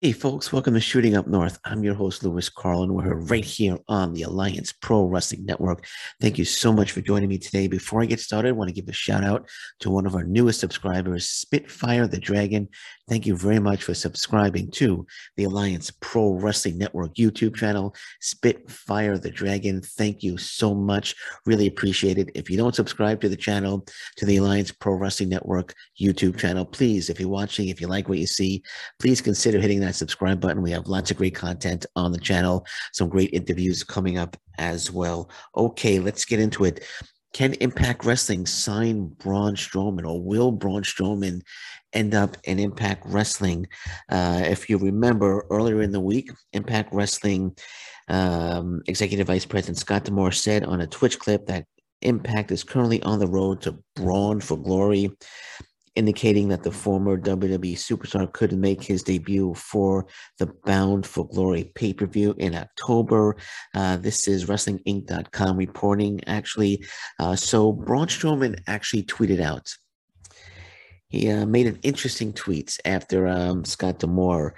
Hey, folks, welcome to Shooting Up North. I'm your host, Lewis Carlin. We're right here on the Alliance Pro Wrestling Network. Thank you so much for joining me today. Before I get started, I want to give a shout out to one of our newest subscribers, Spitfire the Dragon. Thank you very much for subscribing to the Alliance Pro Wrestling Network YouTube channel, Spitfire the Dragon. Thank you so much. Really appreciate it. If you don't subscribe to the channel, to the Alliance Pro Wrestling Network YouTube channel, please, if you're watching, if you like what you see, please consider hitting that that subscribe button. We have lots of great content on the channel, some great interviews coming up as well. Okay, let's get into it. Can Impact Wrestling sign Braun Strowman or will Braun Strowman end up in Impact Wrestling? Uh, if you remember earlier in the week, Impact Wrestling um, Executive Vice President Scott D'Amore said on a Twitch clip that Impact is currently on the road to Braun for Glory indicating that the former WWE superstar could make his debut for the Bound for Glory pay per view in October. Uh, this is WrestlingInc.com reporting, actually. Uh, so Braun Strowman actually tweeted out. He uh, made an interesting tweet after um, Scott D'Amore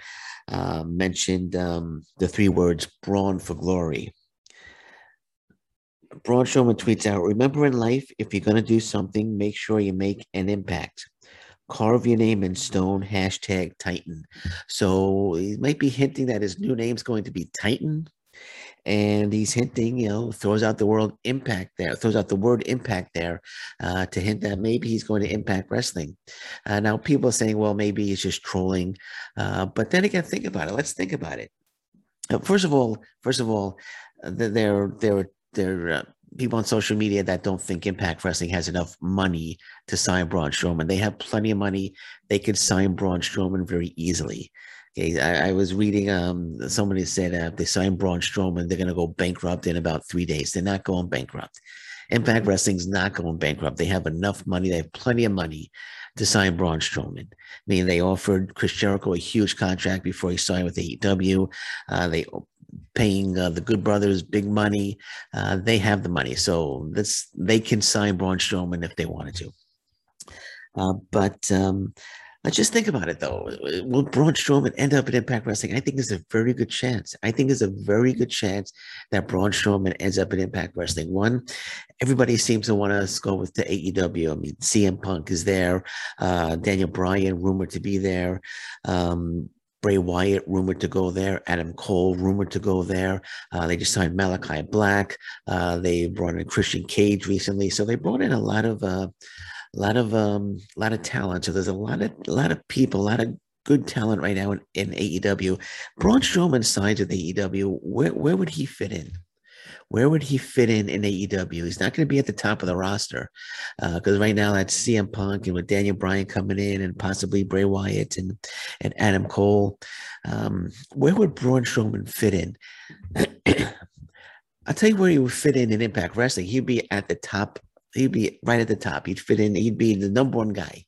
uh, mentioned um, the three words Braun for Glory. Braun Strowman tweets out, remember in life, if you're going to do something, make sure you make an impact carve your name in stone, hashtag Titan. So he might be hinting that his new name's going to be Titan. And he's hinting, you know, throws out the word impact there, throws out the word impact there uh, to hint that maybe he's going to impact wrestling. Uh, now, people are saying, well, maybe he's just trolling. Uh, but then again, think about it. Let's think about it. First of all, first of all, there, uh, people on social media that don't think Impact Wrestling has enough money to sign Braun Strowman. They have plenty of money. They could sign Braun Strowman very easily. Okay, I, I was reading um somebody said uh, if they sign Braun Strowman, they're gonna go bankrupt in about three days. They're not going bankrupt. Impact Wrestling's not going bankrupt. They have enough money. They have plenty of money to sign Braun Strowman. I mean, they offered Chris Jericho a huge contract before he signed with AEW. Uh, they paying uh, the Good Brothers big money. Uh, they have the money, so this they can sign Braun Strowman if they wanted to. Uh, but um, let's just think about it, though. Will Braun Strowman end up in Impact Wrestling? I think there's a very good chance. I think there's a very good chance that Braun Strowman ends up in Impact Wrestling. One, everybody seems to want to go with the AEW. I mean, CM Punk is there. Uh, Daniel Bryan rumored to be there. Um, Bray Wyatt rumored to go there. Adam Cole rumored to go there. Uh, they just signed Malakai Black. Uh, they brought in Christian Cage recently, so they brought in a lot of uh, a lot of um, a lot of talent. So there's a lot of a lot of people, a lot of good talent right now in, in AEW. Braun Strowman signs with AEW. Where where would he fit in? Where would he fit in in AEW? He's not going to be at the top of the roster because uh, right now that's CM Punk and with Daniel Bryan coming in and possibly Bray Wyatt and and Adam Cole. Um, where would Braun Strowman fit in? I'll tell you where he would fit in in Impact Wrestling. He'd be at the top. He'd be right at the top. He'd fit in. He'd be the number one guy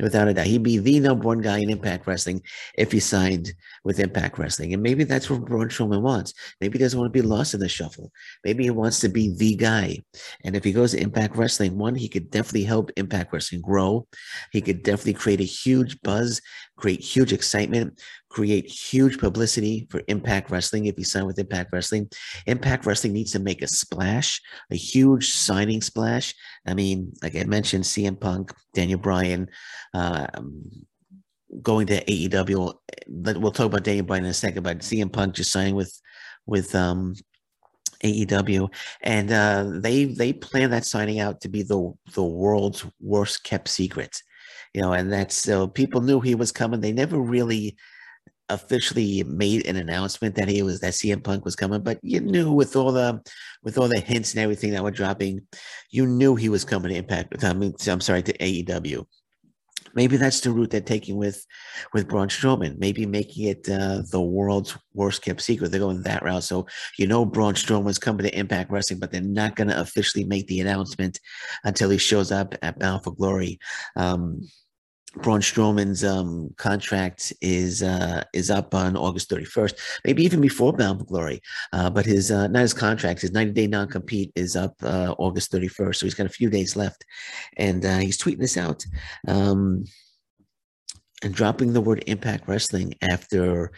without a doubt. He'd be the number one guy in Impact Wrestling if he signed with Impact Wrestling. And maybe that's what Braun Strowman wants. Maybe he doesn't want to be lost in the shuffle. Maybe he wants to be the guy. And if he goes to Impact Wrestling, one, he could definitely help Impact Wrestling grow. He could definitely create a huge buzz, create huge excitement, create huge publicity for Impact Wrestling if you sign with Impact Wrestling. Impact Wrestling needs to make a splash, a huge signing splash. I mean, like I mentioned, CM Punk, Daniel Bryan, uh, going to AEW. We'll talk about Daniel Bryan in a second, but CM Punk just signing with with um, AEW, and uh, they they plan that signing out to be the the world's worst kept secret. You know, and that's so people knew he was coming. They never really officially made an announcement that he was that CM Punk was coming, but you knew with all the with all the hints and everything that were dropping, you knew he was coming to Impact. I mean, I'm sorry to AEW. Maybe that's the route they're taking with with Braun Strowman. Maybe making it uh, the world's worst kept secret. They're going that route. So you know Braun Strowman's coming to Impact Wrestling, but they're not going to officially make the announcement until he shows up at Bound for Glory. Um, Braun Strowman's um, contract is uh, is up on August 31st, maybe even before Bound for Glory. Uh, but his uh, not his contract, his 90 day non compete is up uh, August 31st, so he's got a few days left, and uh, he's tweeting this out. Um, and dropping the word Impact Wrestling after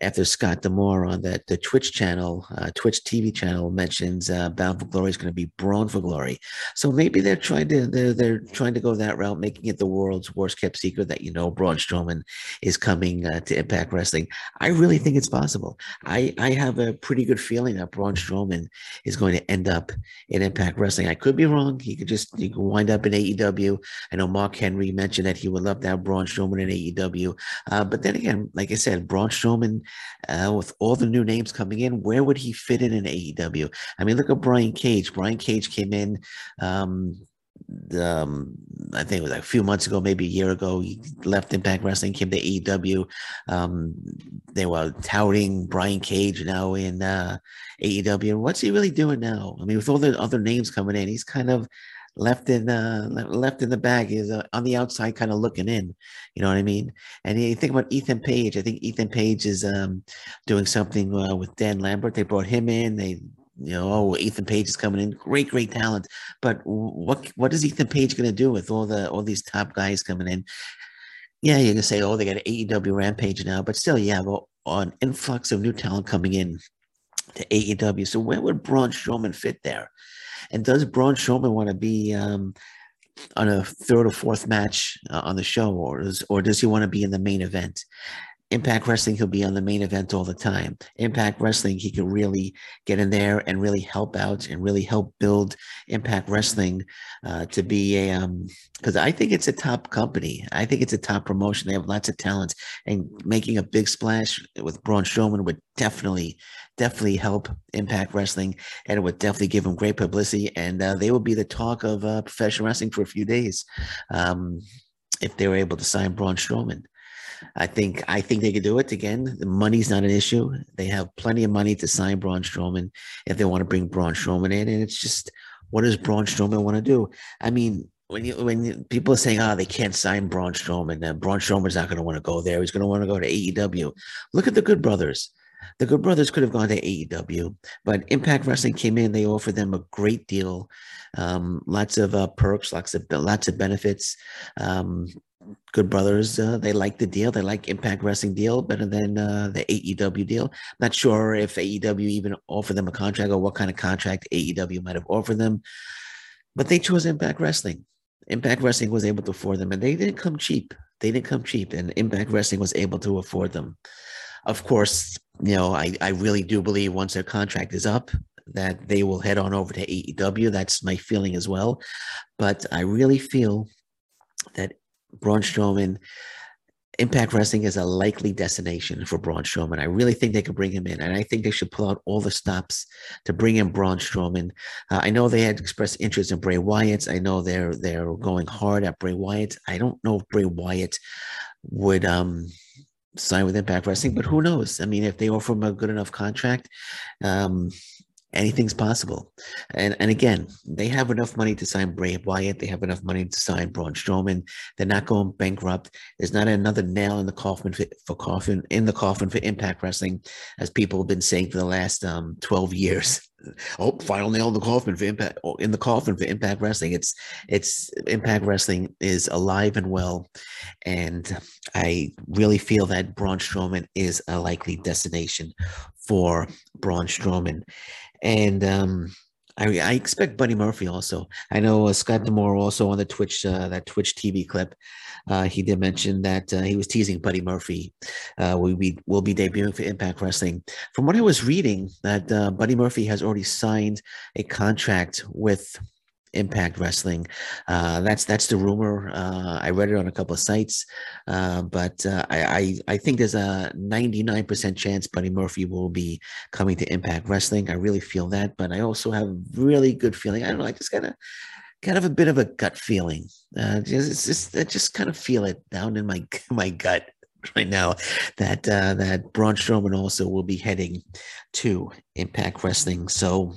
after Scott D'Amore on that the Twitch channel, uh, Twitch TV channel mentions uh, Bound for Glory is going to be Braun for Glory. So maybe they're trying to they're, they're trying to go that route, making it the world's worst kept secret that you know Braun Strowman is coming uh, to Impact Wrestling. I really think it's possible. I I have a pretty good feeling that Braun Strowman is going to end up in Impact Wrestling. I could be wrong. He could just he could wind up in AEW. I know Mark Henry mentioned that he would love to have Braun Strowman in AEW, uh, but then again, like I said, Braun Strowman uh, with all the new names coming in, where would he fit in in AEW? I mean, look at Brian Cage. Brian Cage came in, um, um, I think it was like a few months ago, maybe a year ago. He left Impact Wrestling, came to AEW. Um, they were touting Brian Cage now in uh, AEW. What's he really doing now? I mean, with all the other names coming in, he's kind of left in uh left in the bag is uh, on the outside kind of looking in you know what i mean? And you think about ethan page i think ethan page is um doing something uh, with dan lambert they brought him in they you know oh ethan page is coming in great great talent. But what what is ethan page going to do with all the all these top guys coming in? Yeah you're going to say oh they got an aew rampage now but still you have an influx of new talent coming in to aew so where would braun strowman fit there and does Braun Strowman want to be um, on a third or fourth match uh, on the show, or or does he want to be in the main event? Impact Wrestling, he'll be on the main event all the time. Impact Wrestling, he can really get in there and really help out and really help build Impact Wrestling uh, to be a, um, because I think it's a top company. I think it's a top promotion. They have lots of talent, and making a big splash with Braun Strowman would definitely, definitely help Impact Wrestling, and it would definitely give them great publicity. And uh, they will be the talk of uh, professional wrestling for a few days um, if they were able to sign Braun Strowman. I think I think they could do it again. The money's not an issue. They have plenty of money to sign Braun Strowman if they want to bring Braun Strowman in, and it's just what does Braun Strowman want to do? I mean, when you when people are saying, "Oh, they can't sign Braun Strowman," then Braun Strowman's not going to want to go there. He's going to want to go to AEW. Look at the Good Brothers. The Good Brothers could have gone to AEW, but Impact Wrestling came in. They offered them a great deal, um, lots of uh, perks, lots of lots of benefits. Um, Good Brothers, uh, they like the deal. They like Impact Wrestling deal better than uh, the AEW deal. Not sure if AEW even offered them a contract or what kind of contract AEW might have offered them, but they chose Impact Wrestling. Impact Wrestling was able to afford them, and they didn't come cheap. They didn't come cheap, and Impact Wrestling was able to afford them. Of course, you know, I, I really do believe once their contract is up, that they will head on over to AEW. That's my feeling as well. But I really feel that Braun Strowman, Impact Wrestling is a likely destination for Braun Strowman. I really think they could bring him in, and I think they should pull out all the stops to bring in Braun Strowman. Uh, I know they had expressed interest in Bray Wyatt. I know they're they're going hard at Bray Wyatt. I don't know if Bray Wyatt would um sign with Impact Wrestling, but who knows? I mean, if they offer him a good enough contract, um, anything's possible. And and again, they have enough money to sign Bray Wyatt. They have enough money to sign Braun Strowman. They're not going bankrupt. There's not another nail in the coffin for, for coffin in the coffin for Impact Wrestling, as people have been saying for the last um, 12 years. Oh, final nail in the coffin for Impact oh, in the coffin for Impact Wrestling. It's it's Impact Wrestling is alive and well, and I really feel that Braun Strowman is a likely destination for Braun Strowman. And um, I, I, expect Buddy Murphy also. I know uh, Scott D'Amore also on the Twitch uh, that Twitch TV clip. Uh, he did mention that uh, he was teasing Buddy Murphy. Uh, will be will be debuting for Impact Wrestling. From what I was reading, that uh, Buddy Murphy has already signed a contract with Impact Wrestling. Uh, that's that's the rumor. Uh, I read it on a couple of sites, uh, but uh, I, I, I think there's a 99% chance Buddy Murphy will be coming to Impact Wrestling. I really feel that, but I also have really good feeling. I don't know. I just kind of kind of a bit of a gut feeling. Uh, just, just I just kind of feel it down in my my gut right now that uh, that Braun Strowman also will be heading to Impact Wrestling. So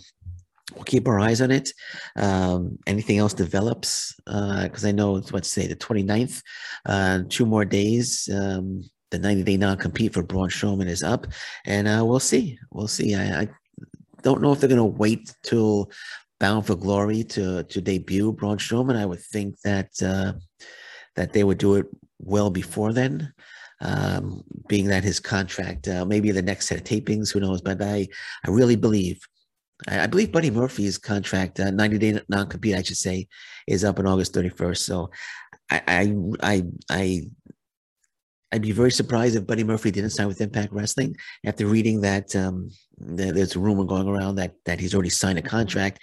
we'll keep our eyes on it. Um, anything else develops, because uh, I know it's what say the 29th, uh, two more days. Um, the 90 day non compete for Braun Strowman is up, and uh, we'll see. We'll see. I, I don't know if they're going to wait till Bound for Glory to to debut Braun Strowman. I would think that uh, that they would do it well before then. Um, being that his contract, uh, maybe the next set of tapings, who knows? But I, I really believe I, I believe Buddy Murphy's contract, uh, 90 day non compete, I should say, is up on August 31st. So I, I, I, I, I'd be very surprised if Buddy Murphy didn't sign with Impact Wrestling after reading that um, there's a rumor going around that that he's already signed a contract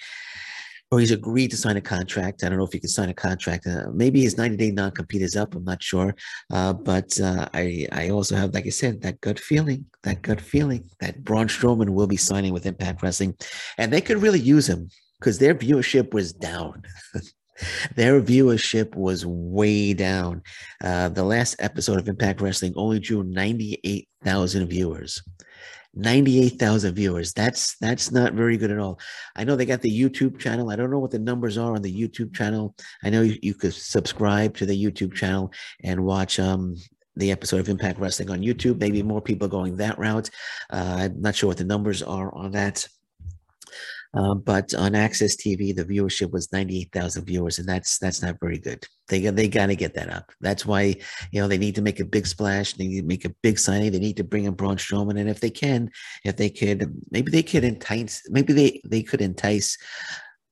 or he's agreed to sign a contract. I don't know if he can sign a contract. Uh, maybe his 90 day non compete is up. I'm not sure. Uh, but uh, I, I also have, like I said, that gut feeling, that gut feeling that Braun Strowman will be signing with Impact Wrestling. And they could really use him because their viewership was down. their viewership was way down. Uh, the last episode of Impact Wrestling only drew 98,000 viewers. 98,000 viewers. That's that's not very good at all. I know they got the YouTube channel. I don't know what the numbers are on the YouTube channel. I know you, you could subscribe to the YouTube channel and watch um the episode of Impact Wrestling on YouTube. Maybe more people going that route. Uh, I'm not sure what the numbers are on that. Uh, but on AXS TV, the viewership was 98,000 viewers, and that's that's not very good. They they got to get that up. That's why you know they need to make a big splash. They need to make a big signing. They need to bring in Braun Strowman, and if they can, if they could, maybe they could entice. Maybe they they could entice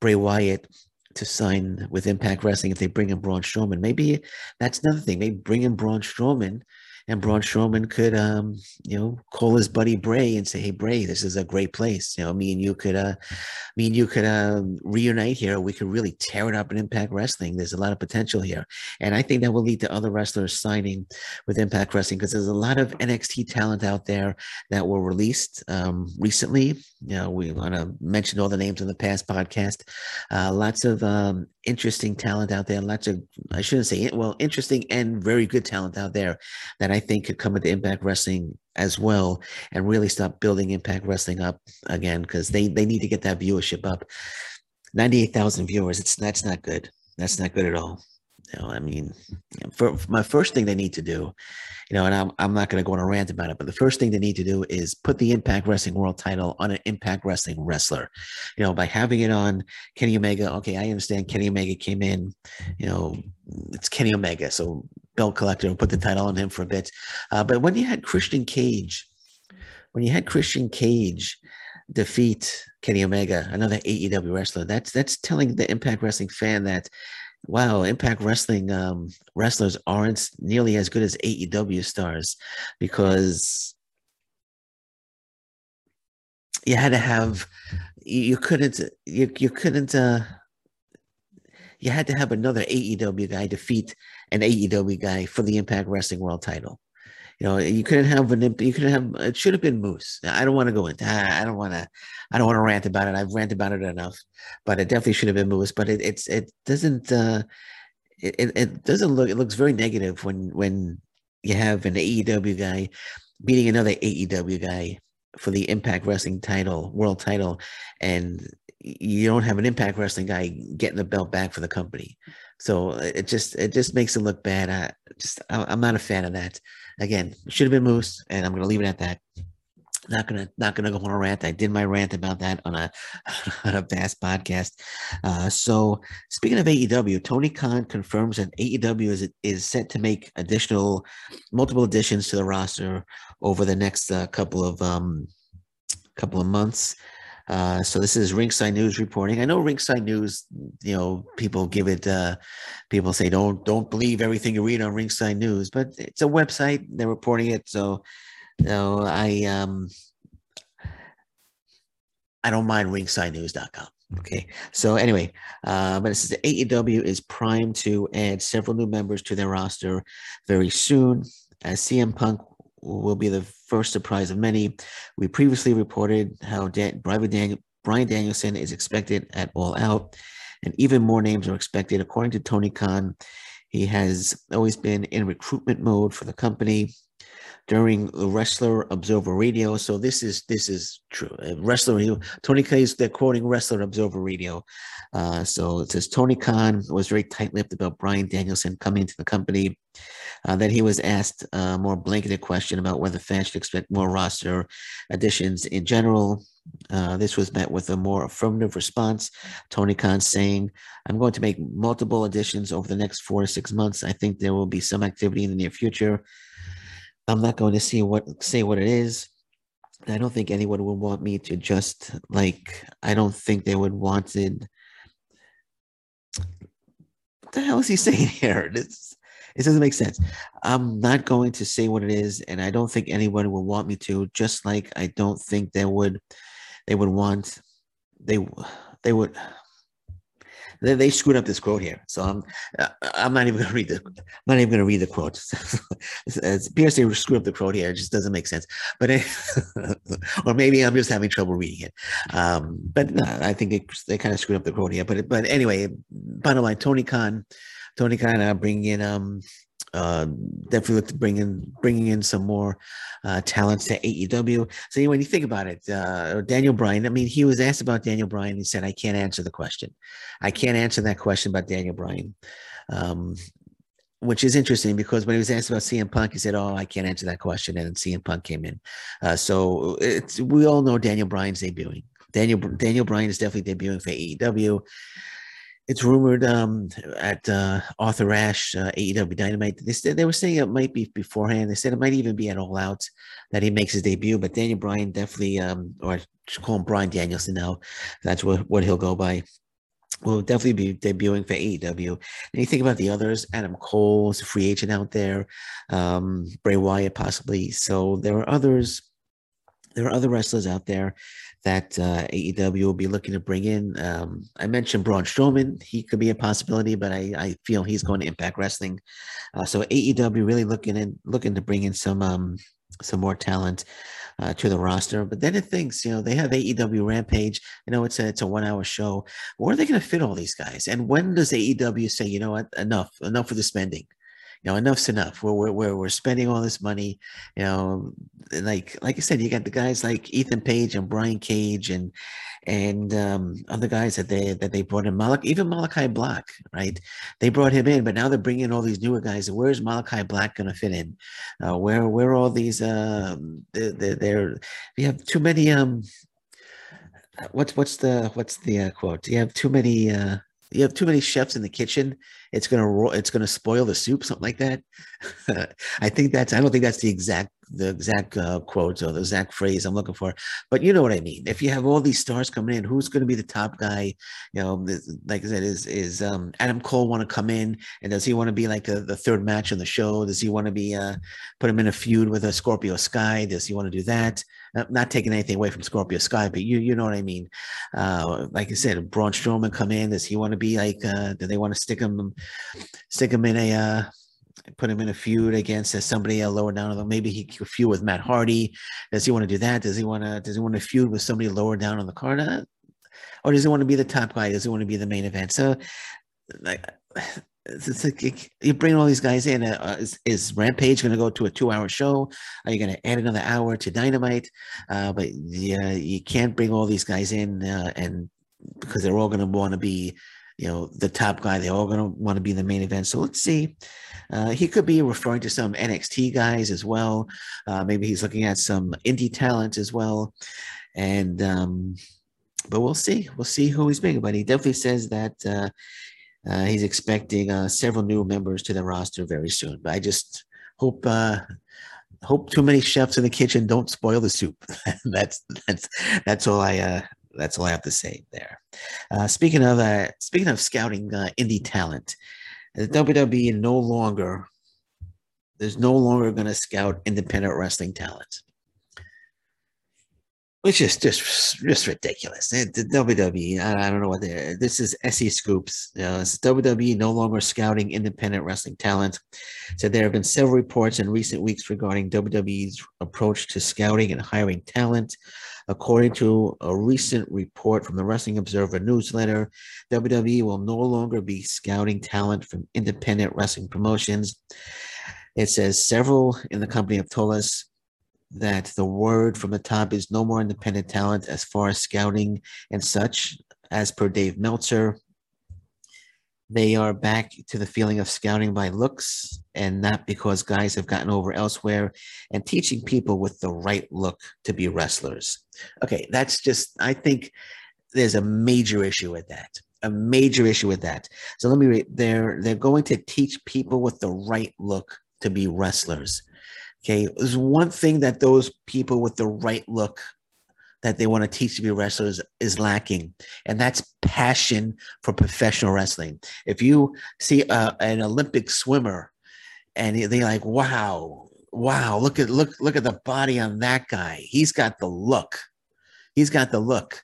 Bray Wyatt to sign with Impact Wrestling if they bring in Braun Strowman. Maybe that's another thing. Maybe bring in Braun Strowman and Braun Strowman could, um, you know, call his buddy Bray and say, "Hey, Bray, this is a great place. You know, me and you could, uh, me and you could uh, reunite here. We could really tear it up in Impact Wrestling. There's a lot of potential here, and I think that will lead to other wrestlers signing with Impact Wrestling because there's a lot of NXT talent out there that were released um, recently. You know, we want to mention all the names in the past podcast. Uh, lots of um, interesting talent out there. Lots of, I shouldn't say, well, interesting and very good talent out there that I think could come into Impact Wrestling as well and really start building Impact Wrestling up again because they they need to get that viewership up. Ninety eight thousand viewers. It's that's not good. That's not good at all. You know, I mean, for, for my first thing they need to do, you know, and I'm I'm not going to go on a rant about it, but the first thing they need to do is put the Impact Wrestling World Title on an Impact Wrestling wrestler. You know, by having it on Kenny Omega. Okay, I understand Kenny Omega came in. You know, it's Kenny Omega, so belt collector and put the title on him for a bit. Uh, but when you had Christian Cage, when you had Christian Cage defeat Kenny Omega, another AEW wrestler, that's that's telling the Impact Wrestling fan that wow, Impact Wrestling um, wrestlers aren't nearly as good as AEW stars because you had to have you couldn't you you couldn't uh you had to have another AEW guy defeat an AEW guy for the Impact Wrestling World Title. You know, you couldn't have an you couldn't have it should have been Moose. I don't want to go into I don't want to I don't want to rant about it. I've ranted about it enough, but it definitely should have been Moose. But it, it's it doesn't uh it, it doesn't look it looks very negative when when you have an AEW guy beating another AEW guy for the Impact Wrestling title, world title, and you don't have an Impact Wrestling guy getting the belt back for the company. So it just it just makes it look bad. I just I'm not a fan of that. Again, should have been Moose, and I'm to leave it at that. Not gonna not gonna go on a rant. I did my rant about that on a on a past podcast. Uh, so speaking of AEW, Tony Khan confirms that AEW is is set to make additional multiple additions to the roster over the next uh, couple of um couple of months. Uh, so this is Ringside News reporting. I know Ringside News, you know, people give it. Uh, people say don't don't believe everything you read on Ringside News, but it's a website. They're reporting it, so you know, I um, I don't mind RingsideNews.com. Okay, so anyway, uh, but it says AEW is primed to add several new members to their roster very soon. As CM Punk will be the first surprise of many. We previously reported how Dan- Bryan, Danielson is expected at All Out, and even more names are expected. According to Tony Khan, he has always been in recruitment mode for the company during the Wrestler Observer Radio. So this is this is true. Uh, Wrestler Tony Khan is they're quoting Wrestler Observer Radio. Uh, so it says Tony Khan was very tight-lipped about Bryan Danielson coming to the company. Uh, then he was asked a more blanketed question about whether fans should expect more roster additions in general. Uh, this was met with a more affirmative response. Tony Khan saying, I'm going to make multiple additions over the next four to six months. I think there will be some activity in the near future. I'm not going to see what say what it is. I don't think anyone would want me to just like I don't think they would wanted what the hell is he saying here? This it doesn't make sense. I'm not going to say what it is, and I don't think anyone would want me to. Just like I don't think they would, they would want, they, they would. They, they screwed up this quote here, so I'm I'm not even going to read the I'm not even going to read the quote. it's, appears they screwed up the quote here. It just doesn't make sense. But it, or maybe I'm just having trouble reading it. Um, but no, I think they, they kind of screwed up the quote here. But but anyway, bottom line, Tony Khan Tony Khan uh, bringing in um uh, definitely look to bring in bringing in some more uh, talents to AEW. So when you think about it, uh, Daniel Bryan. I mean, he was asked about Daniel Bryan. He said, "I can't answer the question. I can't answer that question about Daniel Bryan." Um, which is interesting because when he was asked about CM Punk, he said, "Oh, I can't answer that question," and CM Punk came in. Uh, so it's we all know Daniel Bryan's debuting. Daniel Daniel Bryan is definitely debuting for AEW it's rumored um, at uh, Arthur Ashe, uh, AEW Dynamite. They said they were saying it might be beforehand. They said it might even be at All Out that he makes his debut. But Daniel Bryan definitely, um, or call him Bryan Danielson now. That's what what he'll go by. Will definitely be debuting for AEW. And you think about the others, Adam Cole is a free agent out there, um, Bray Wyatt possibly. So there are others. There are other wrestlers out there that uh, AEW will be looking to bring in. Um, I mentioned Braun Strowman; he could be a possibility, but I, I feel he's going to Impact Wrestling. Uh, so AEW really looking in looking to bring in some um, some more talent uh, to the roster. But then it thinks, you know, they have AEW Rampage. You know, it's a it's a one hour show. Where are they going to fit all these guys? And when does AEW say, you know what, enough, enough of the spending? You know, enough's enough. We're, we're, we're spending all this money, you know, like, like I said, you got the guys like Ethan Page and Brian Cage and, and um, other guys that they, that they brought in Malakai, even Malakai Black, right? They brought him in, but now they're bringing all these newer guys. Where's Malakai Black going to fit in? Uh, where, where are all these, um, they're, they're, we have too many, um, what's, what's the, what's the uh, quote? You have too many, uh, you have too many chefs in the kitchen it's gonna it's gonna spoil the soup something like that i think that's i don't think that's the exact the exact uh, quote or the exact phrase i'm looking for but you know what i mean if you have all these stars coming in who's going to be the top guy you know like i said is is um, adam cole want to come in and does he want to be like a, the third match on the show does he want to be uh put him in a feud with a scorpio sky does he want to do that not taking anything away from Scorpio Sky, but you you know what I mean. Uh, like I said, Braun Strowman come in. Does he want to be like? Uh, do they want to stick him stick him in a uh, put him in a feud against uh, somebody lower down? the maybe he could feud with Matt Hardy. Does he want to do that? Does he want to? Does he want to feud with somebody lower down on the card? Uh, or does he want to be the top guy? Does he want to be the main event? So, like, it's like you bring all these guys in. Uh is, is, Rampage going to go to a two-hour show? Are you going to add another hour to Dynamite? Uh, but yeah, you can't bring all these guys in uh, and because they're all going to want to be, you know, the top guy. They're all going to want to be in the main event. So let's see. Uh, he could be referring to some NXT guys as well. Uh, maybe he's looking at some indie talent as well, and. Um, but we'll see. We'll see who he's bringing. But he definitely says that uh, he's expecting uh, several new members to the roster very soon. But I just hope uh, hope too many chefs in the kitchen don't spoil the soup. that's that's that's all I uh, that's all I have to say there. Uh, speaking of uh, speaking of scouting uh, indie talent, the WWE no longer there's no longer going to scout independent wrestling talent which is just just ridiculous. The WWE, I, I don't know what they This is SE Scoops. You know, it's WWE no longer scouting independent wrestling talent. So there have been several reports in recent weeks regarding WWE's approach to scouting and hiring talent. According to a recent report from the Wrestling Observer newsletter, WWE will no longer be scouting talent from independent wrestling promotions. It says several in the company have told us that the word from the top is no more independent talent as far as scouting and such, as per Dave Meltzer. They are back to the feeling of scouting by looks and not because guys have gotten over elsewhere and teaching people with the right look to be wrestlers. Okay, that's just, I think there's a major issue with that. A major issue with that. So let me read. They're they're going to teach people with the right look to be wrestlers. Okay, there's one thing that those people with the right look that they want to teach to be wrestlers is lacking, and that's passion for professional wrestling. If you see a, an Olympic swimmer and they're like, wow, wow, look at look look at the body on that guy. He's got the look. He's got the look.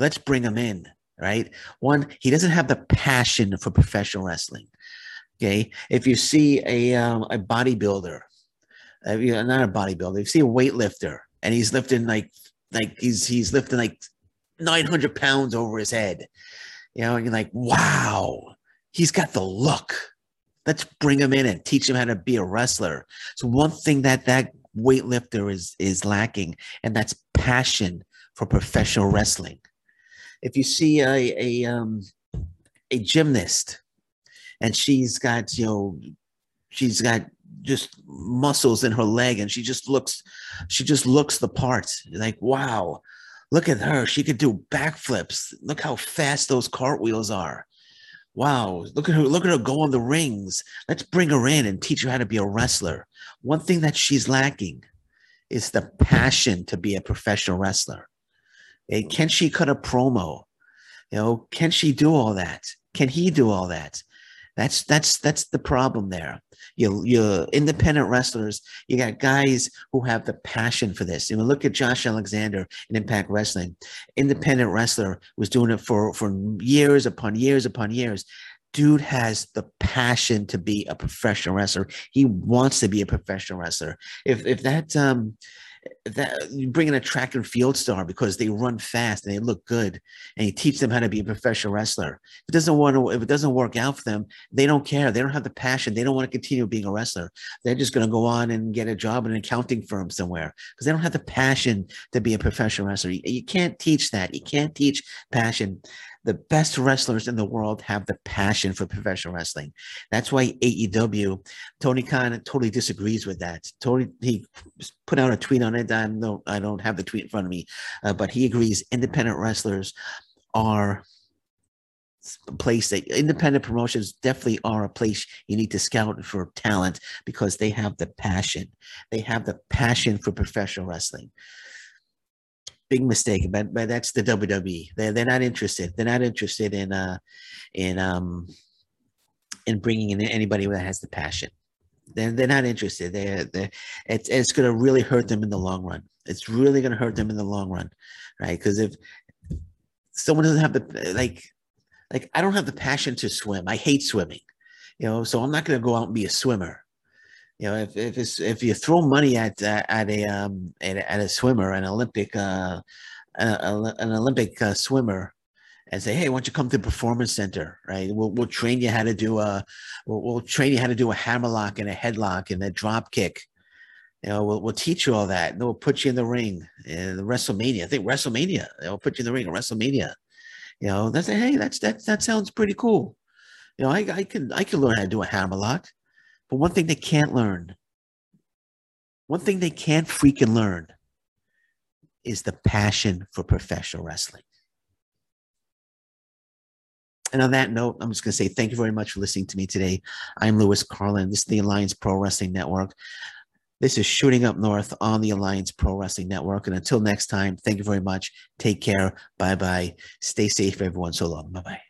Let's bring him in, right? One, he doesn't have the passion for professional wrestling. Okay, if you see a um, a bodybuilder, uh, not a bodybuilder, you see a weightlifter and he's lifting like like he's he's lifting like 900 pounds over his head. You know and you're like wow he's got the look. Let's bring him in and teach him how to be a wrestler. So one thing that that weightlifter is is lacking and that's passion for professional wrestling. If you see a a um a gymnast and she's got you know she's got just muscles in her leg and she just looks she just looks the part. Like wow look at her. She could do backflips. Look how fast those cartwheels are. Wow look at her look at her go on the rings. Let's bring her in and teach her how to be a wrestler. One thing that she's lacking is the passion to be a professional wrestler. And can she cut a promo? You know can she do all that? Can he do all that that's that's that's the problem there you you independent wrestlers. You got guys who have the passion for this. You look at Josh Alexander in Impact Wrestling, independent wrestler was doing it for for years upon years upon years. Dude has the passion to be a professional wrestler. He wants to be a professional wrestler. If if that um that you bring in a track and field star because they run fast and they look good and you teach them how to be a professional wrestler. If it doesn't want to if it doesn't work out for them they don't care. They don't have the passion. They don't want to continue being a wrestler. They're just going to go on and get a job in an accounting firm somewhere because they don't have the passion to be a professional wrestler. You, you can't teach that. You can't teach passion the best wrestlers in the world have the passion for professional wrestling. That's why AEW, Tony Khan totally disagrees with that. Tony he put out a tweet on it. I don't I don't have the tweet in front of me, uh, but he agrees independent wrestlers are a place that independent promotions definitely are a place you need to scout for talent because they have the passion. They have the passion for professional wrestling big mistake, but but that's the WWE. They're they're not interested. They're not interested in uh in um in bringing in anybody that has the passion. They're they're not interested. They're they it's it's going to really hurt them in the long run. It's really going to hurt them in the long run, right? Because if someone doesn't have the like like I don't have the passion to swim. I hate swimming, you know. So I'm not going to go out and be a swimmer you know, if if it's if you throw money at uh, at a um at, at, a swimmer, an Olympic uh, a, an Olympic uh, swimmer, and say, hey, why don't you come to the performance center, right? We'll we'll train you how to do a we'll, we'll train you how to do a hammerlock and a headlock and a drop kick. You know, we'll, we'll teach you all that. And we'll put you in the ring in the WrestleMania. I think WrestleMania. They'll put you in the ring at WrestleMania. You know, that's hey, that's that that sounds pretty cool. You know, I I can I can learn how to do a hammerlock. But one thing they can't learn, one thing they can't freaking learn is the passion for professional wrestling. And on that note, I'm just going to say thank you very much for listening to me today. I'm Lewis Carlin. This is the Alliance Pro Wrestling Network. This is Shooting Up North on the Alliance Pro Wrestling Network. And until next time, thank you very much. Take care. Bye bye. Stay safe, everyone. So long. Bye bye.